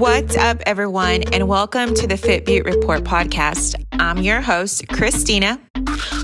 What's up, everyone, and welcome to the Fit Report podcast. I'm your host, Christina.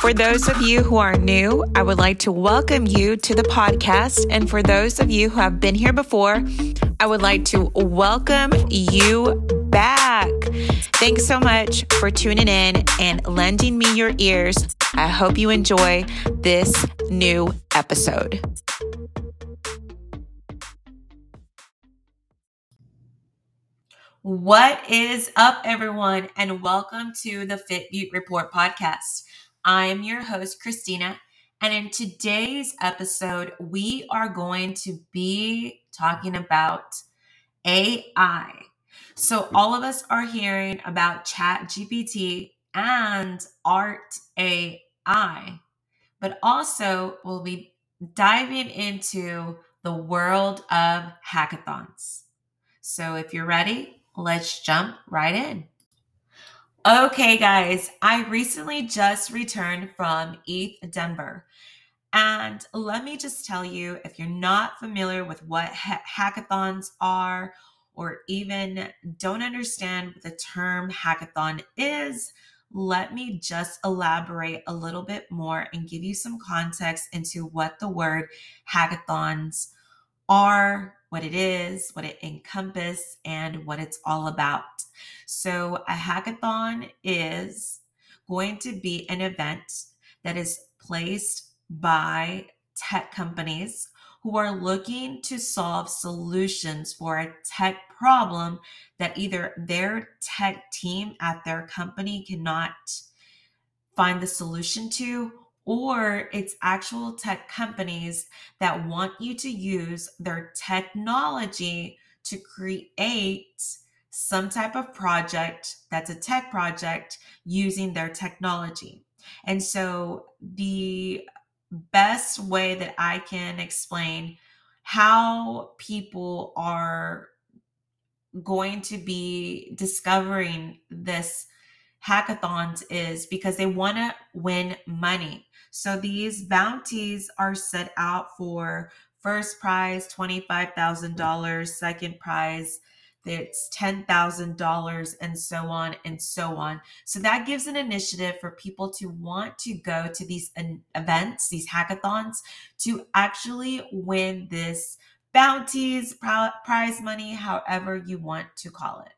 For those of you who are new, I would like to welcome you to the podcast. And for those of you who have been here before, I would like to welcome you back. Thanks so much for tuning in and lending me your ears. I hope you enjoy this new episode. What is up, everyone, and welcome to the Fit Beaute Report podcast. I'm your host, Christina, and in today's episode, we are going to be talking about AI. So, all of us are hearing about Chat GPT and Art AI, but also we'll be diving into the world of hackathons. So, if you're ready, let's jump right in. Okay, guys, I recently just returned from ETH Denver. And let me just tell you if you're not familiar with what ha- hackathons are, or even don't understand what the term hackathon is, let me just elaborate a little bit more and give you some context into what the word hackathons are, what it is, what it encompasses, and what it's all about. So, a hackathon is going to be an event that is placed by tech companies who are looking to solve solutions for a tech problem that either their tech team at their company cannot find the solution to or it's actual tech companies that want you to use their technology to create some type of project that's a tech project using their technology. And so, the best way that I can explain how people are going to be discovering this hackathons is because they want to win money. So these bounties are set out for first prize $25,000, second prize it's $10,000 and so on and so on. So that gives an initiative for people to want to go to these events, these hackathons to actually win this bounties, prize money, however you want to call it.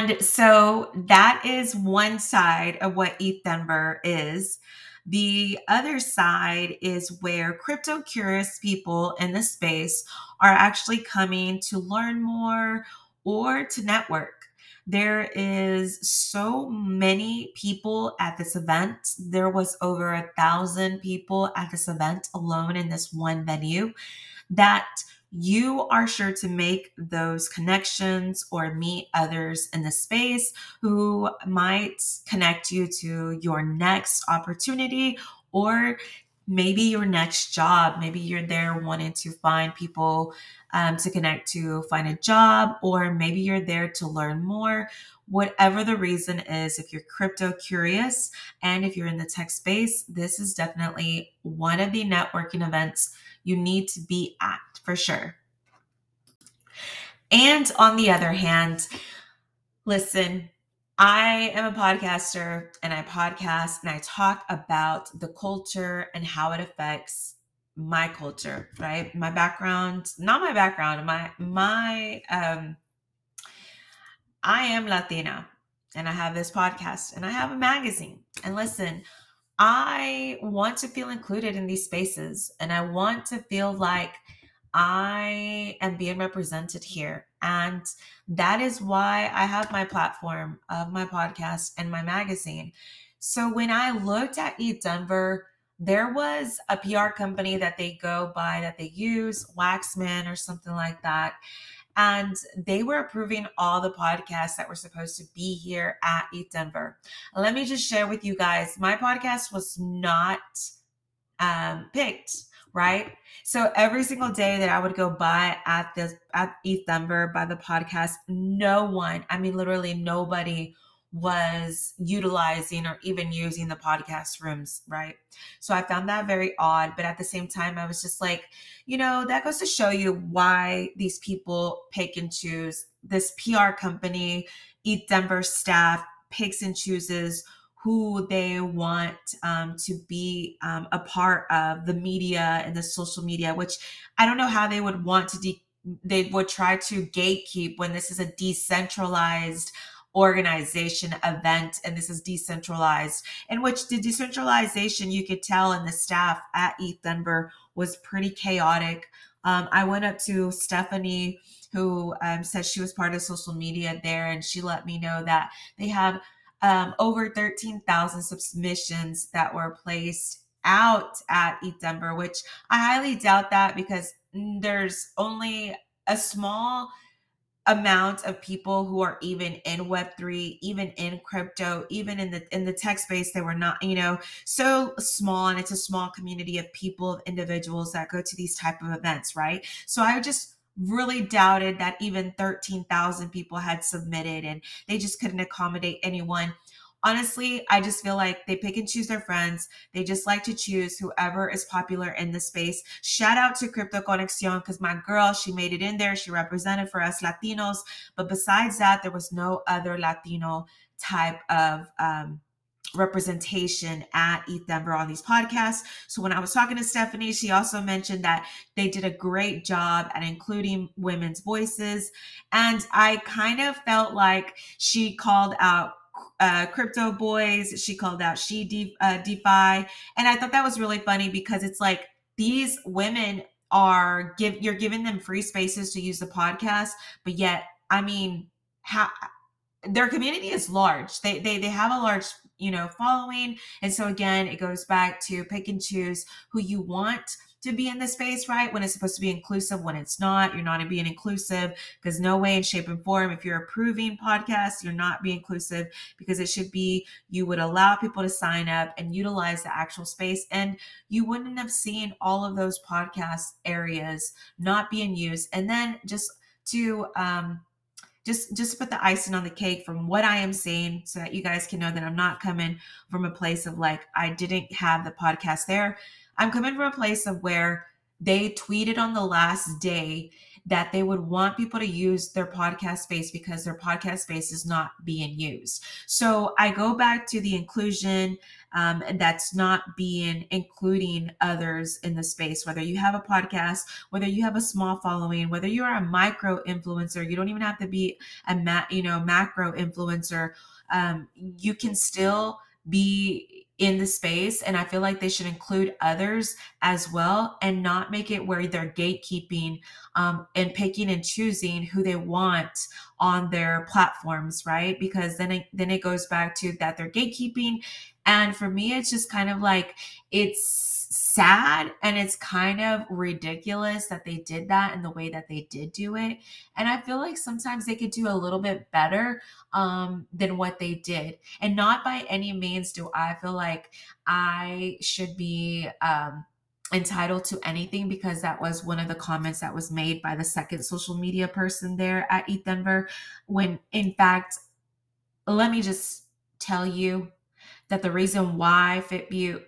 And so that is one side of what ETH Denver is. The other side is where crypto curious people in the space are actually coming to learn more or to network. There is so many people at this event. There was over a thousand people at this event alone in this one venue that you are sure to make those connections or meet others in the space who might connect you to your next opportunity or maybe your next job. Maybe you're there wanting to find people um, to connect to find a job, or maybe you're there to learn more. Whatever the reason is, if you're crypto curious and if you're in the tech space, this is definitely one of the networking events you need to be at for sure. And on the other hand, listen, I am a podcaster and I podcast and I talk about the culture and how it affects my culture, right? My background, not my background, my my um I am Latina and I have this podcast and I have a magazine. And listen, I want to feel included in these spaces and I want to feel like I am being represented here. And that is why I have my platform of my podcast and my magazine. So when I looked at ETH Denver, there was a PR company that they go by that they use, Waxman or something like that. And they were approving all the podcasts that were supposed to be here at ETH Denver. Let me just share with you guys my podcast was not um, picked right? So every single day that I would go by at this at ETH Denver by the podcast, no one, I mean literally nobody was utilizing or even using the podcast rooms, right? So I found that very odd. But at the same time, I was just like, you know, that goes to show you why these people pick and choose. This PR company, ETH Denver staff picks and chooses who they want um, to be um, a part of the media and the social media, which I don't know how they would want to de- they would try to gatekeep when this is a decentralized organization event and this is decentralized in which the decentralization you could tell in the staff at ETH Denver was pretty chaotic. Um, I went up to Stephanie who um, said she was part of social media there and she let me know that they have um, over 13,000 submissions that were placed out at ETH Denver, which I highly doubt that because there's only a small amount of people who are even in web3 even in crypto even in the in the tech space. They were not you know so small and it's a small community of people of individuals that go to these type of events right? So i just really doubted that even 13,000 people had submitted and they just couldn't accommodate anyone honestly, I just feel like they pick and choose their friends. They just like to choose whoever is popular in the space. Shout out to Crypto Conexion because my girl, she made it in there. She represented for us Latinos. But besides that, there was no other Latino type of um, representation at ETH Denver on these podcasts. So when I was talking to Stephanie, she also mentioned that they did a great job at including women's voices. And I kind of felt like she called out uh, crypto boys. She called out she De- uh, DeFi, and I thought that was really funny because it's like these women are give you're giving them free spaces to use the podcast, but yet I mean, how their community is large. They they they have a large you know following, and so again, it goes back to pick and choose who you want to be in the space, right? When it's supposed to be inclusive, when it's not, you're not being inclusive because no way in shape and form, if you're approving podcasts, you're not being inclusive because it should be you would allow people to sign up and utilize the actual space. And you wouldn't have seen all of those podcast areas not being used. And then just to, um, just just put the icing on the cake from what I am saying so that you guys can know that I'm not coming from a place of like I didn't have the podcast there. I'm coming from a place of where they tweeted on the last day that they would want people to use their podcast space because their podcast space is not being used. So I go back to the inclusion um, that's not being including others in the space, whether you have a podcast, whether you have a small following, whether you are a micro influencer, you don't even have to be a ma- you know macro influencer. Um, you can still be in the space and i feel like they should include others as well and not make it where they're gatekeeping um, and picking and choosing who they want on their platforms right? Because then it then it goes back to that they're gatekeeping. And for me it's just kind of like it's sad and it's kind of ridiculous that they did that in the way that they did do it and i feel like sometimes they could do a little bit better um, than what they did and not by any means do i feel like i should be um, entitled to anything because that was one of the comments that was made by the second social media person there at ETH Denver. When in fact, let me just tell you that the reason why FitBeaute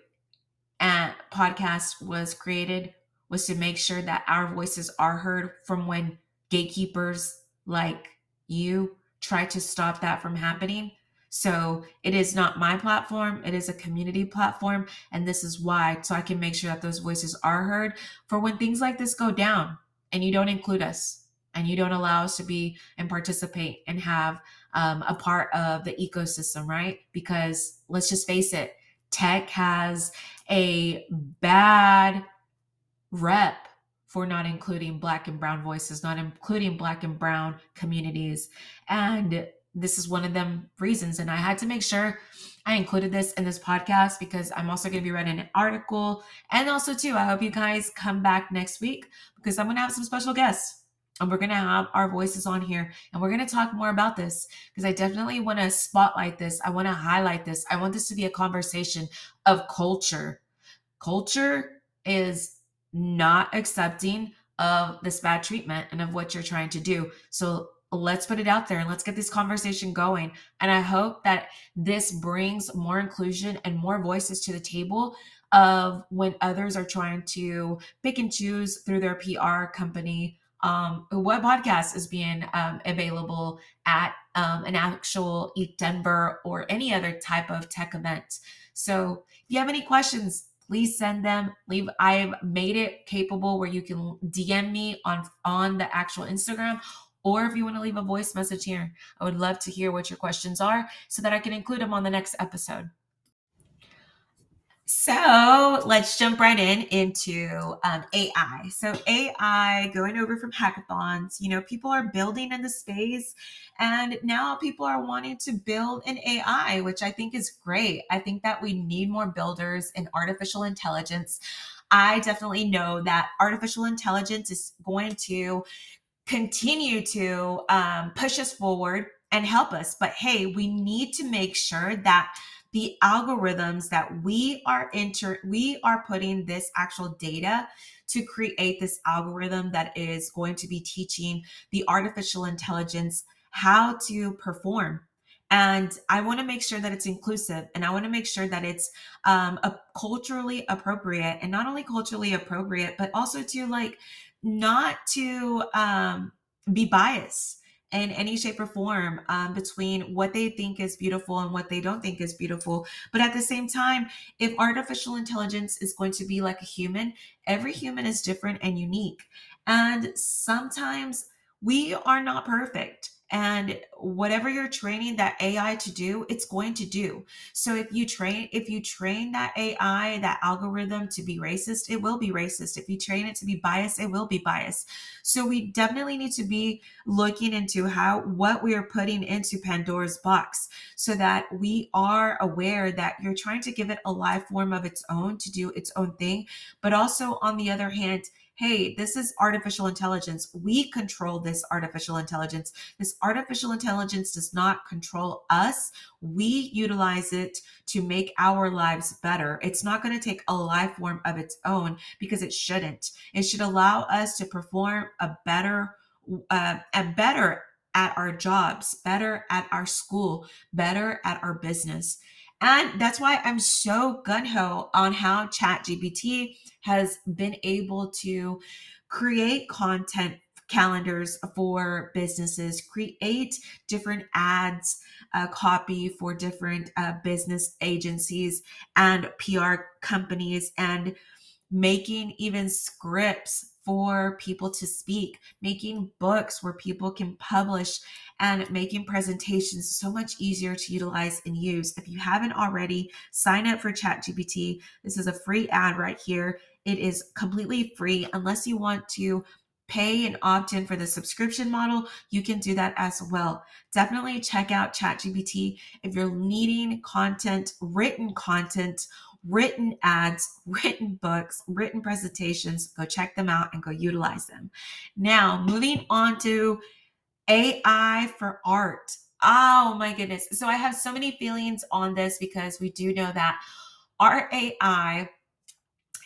and podcast was created was to make sure that our voices are heard from when gatekeepers like you try to stop that from happening. So it is not my platform, it is a community platform. And this is why, so I can make sure that those voices are heard for when things like this go down and you don't include us and you don't allow us to be and participate and have um, a part of the ecosystem, right? Because let's just face it, tech has a bad rep for not including black and brown voices, not including black and brown communities. And this is one of them reasons. And I had to make sure I included this in this podcast because I'm also going to be writing an article. And also, too, I hope you guys come back next week because I'm going to have some special guests and we're going to have our voices on here and we're going to talk more about this because I definitely want to spotlight this. I want to highlight this. I want this to be a conversation of culture. Culture is not accepting of this bad treatment and of what you're trying to do. So let's put it out there and let's get this conversation going. And I hope that this brings more inclusion and more voices to the table of when others are trying to pick and choose through their PR company um, what podcast is being um, available at um, an actual ETH Denver or any other type of tech event. So if you have any questions, please send them. Leave. I've made it capable where you can DM me on on the actual Instagram or if you want to leave a voice message here, I would love to hear what your questions are so that I can include them on the next episode. So let's jump right in into um, AI. So AI, going over from hackathons, you know, people are building in the space, and now people are wanting to build an AI, which I think is great. I think that we need more builders in artificial intelligence. I definitely know that artificial intelligence is going to continue to um, push us forward and help us. But hey, we need to make sure that the algorithms that we are enter we are putting this actual data to create this algorithm that is going to be teaching the artificial intelligence how to perform. And i want to make sure that it's inclusive and i want to make sure that it's um, culturally appropriate and not only culturally appropriate but also to like not to um, be biased in any shape or form um, between what they think is beautiful and what they don't think is beautiful. But at the same time, if artificial intelligence is going to be like a human, every human is different and unique. And sometimes we are not perfect and whatever you're training that ai to do it's going to do. So if you train if you train that ai that algorithm to be racist it will be racist. If you train it to be biased it will be biased. So we definitely need to be looking into how what we are putting into pandora's box so that we are aware that you're trying to give it a life form of its own to do its own thing. But also on the other hand hey, this is artificial intelligence. We control this artificial intelligence. This artificial intelligence does not control us. We utilize it to make our lives better. It's not going to take a life form of its own because it shouldn't. It should allow us to perform a better, uh, a better at our jobs, better at our school, better at our business. And that's why I'm so gun ho on how ChatGPT has been able to create content calendars for businesses, create different ads, uh, copy for different uh, business agencies and PR companies, and making even scripts for people to speak, making books where people can publish and making presentations so much easier to utilize and use. If you haven't already, sign up for ChatGPT. This is a free ad right here. It is completely free unless you want to pay and opt in for the subscription model, you can do that as well. Definitely check out ChatGPT if you're needing content, written content, written ads, written books, written presentations. Go check them out and go utilize them. Now, moving on to AI for art. Oh my goodness. So I have so many feelings on this because we do know that art AI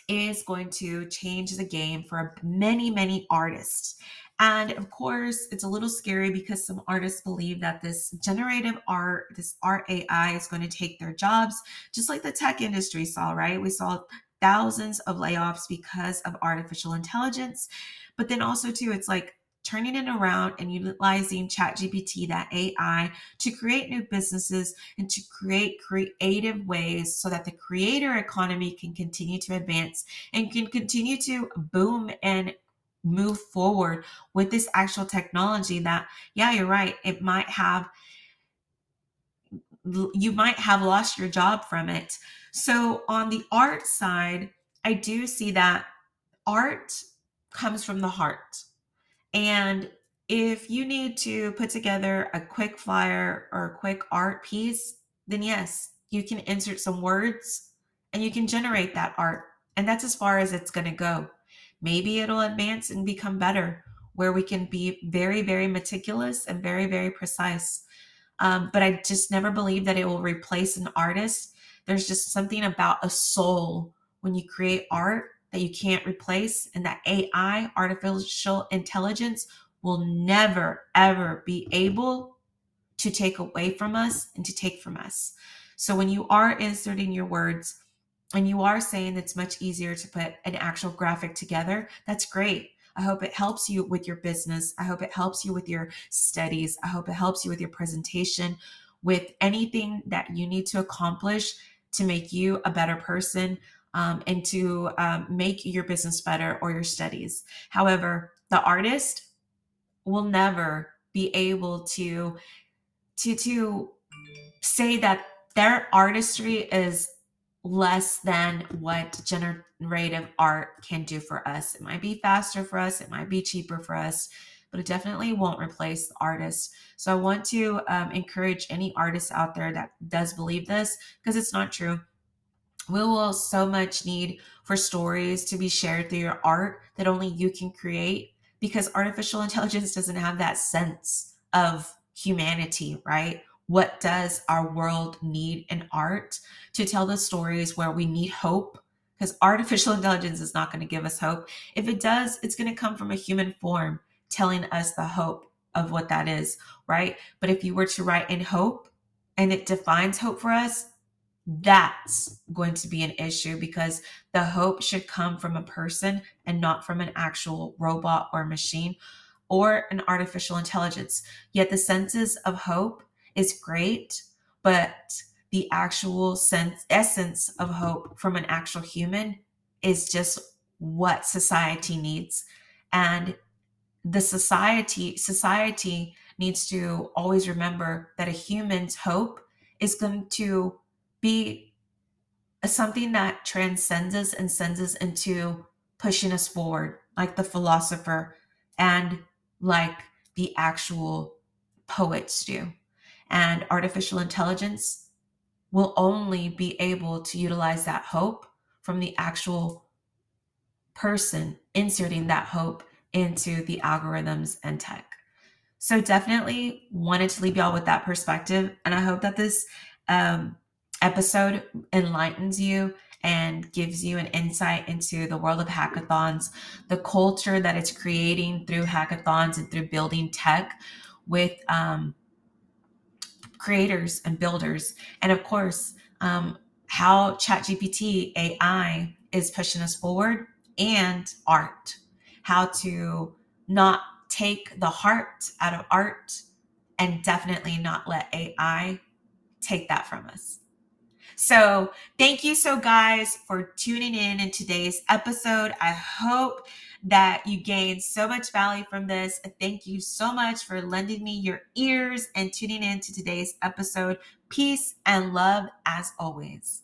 is going to change the game for many, many artists. And of course, it's a little scary because some artists believe that this generative art, this art AI is going to take their jobs, just like the tech industry saw, right? We saw thousands of layoffs because of artificial intelligence. But then also, too, it's like turning it around and utilizing ChatGPT, that AI, to create new businesses and to create creative ways so that the creator economy can continue to advance and can continue to boom and move forward with this actual technology that yeah you're right it might have you might have lost your job from it. So on the art side i do see that art comes from the heart. And if you need to put together a quick flyer or a quick art piece then yes you can insert some words and you can generate that art. And that's as far as it's going to go maybe it'll advance and become better where we can be very, very meticulous and very, very precise. Um, but I just never believe that it will replace an artist. There's just something about a soul when you create art that you can't replace, and that AI, artificial intelligence, will never, ever be able to take away from us and to take from us. So when you are inserting your words and you are saying it's much easier to put an actual graphic together, that's great. I hope it helps you with your business. I hope it helps you with your studies. I hope it helps you with your presentation, with anything that you need to accomplish to make you a better person um, and to um, make your business better or your studies. However, the artist will never be able to to to say that their artistry is less than what generative art can do for us. It might be faster for us, it might be cheaper for us, but it definitely won't replace the artist. So I want to um, encourage any artist out there that does believe this because it's not true. We will so much need for stories to be shared through your art that only you can create because artificial intelligence doesn't have that sense of humanity, right? What does our world need in art to tell the stories where we need hope? Because artificial intelligence is not going to give us hope. If it does, it's going to come from a human form telling us the hope of what that is, right? But if you were to write in hope and it defines hope for us, that's going to be an issue because the hope should come from a person and not from an actual robot or machine or an artificial intelligence. Yet the senses of hope is great, but the actual sense essence of hope from an actual human is just what society needs. And the society society needs to always remember that a human's hope is going to be something that transcends us and sends us into pushing us forward, like the philosopher and like the actual poets do. And artificial intelligence will only be able to utilize that hope from the actual person inserting that hope into the algorithms and tech. So definitely wanted to leave y'all with that perspective. And I hope that this um, episode enlightens you and gives you an insight into the world of hackathons, the culture that it's creating through hackathons and through building tech with um, creators and builders. And of course, um, how ChatGPT AI is pushing us forward and art, how to not take the heart out of art and definitely not let AI take that from us. So, thank you so guys for tuning in in today's episode. I hope that you gained so much value from this. Thank you so much for lending me your ears and tuning in to today's episode. Peace and love as always.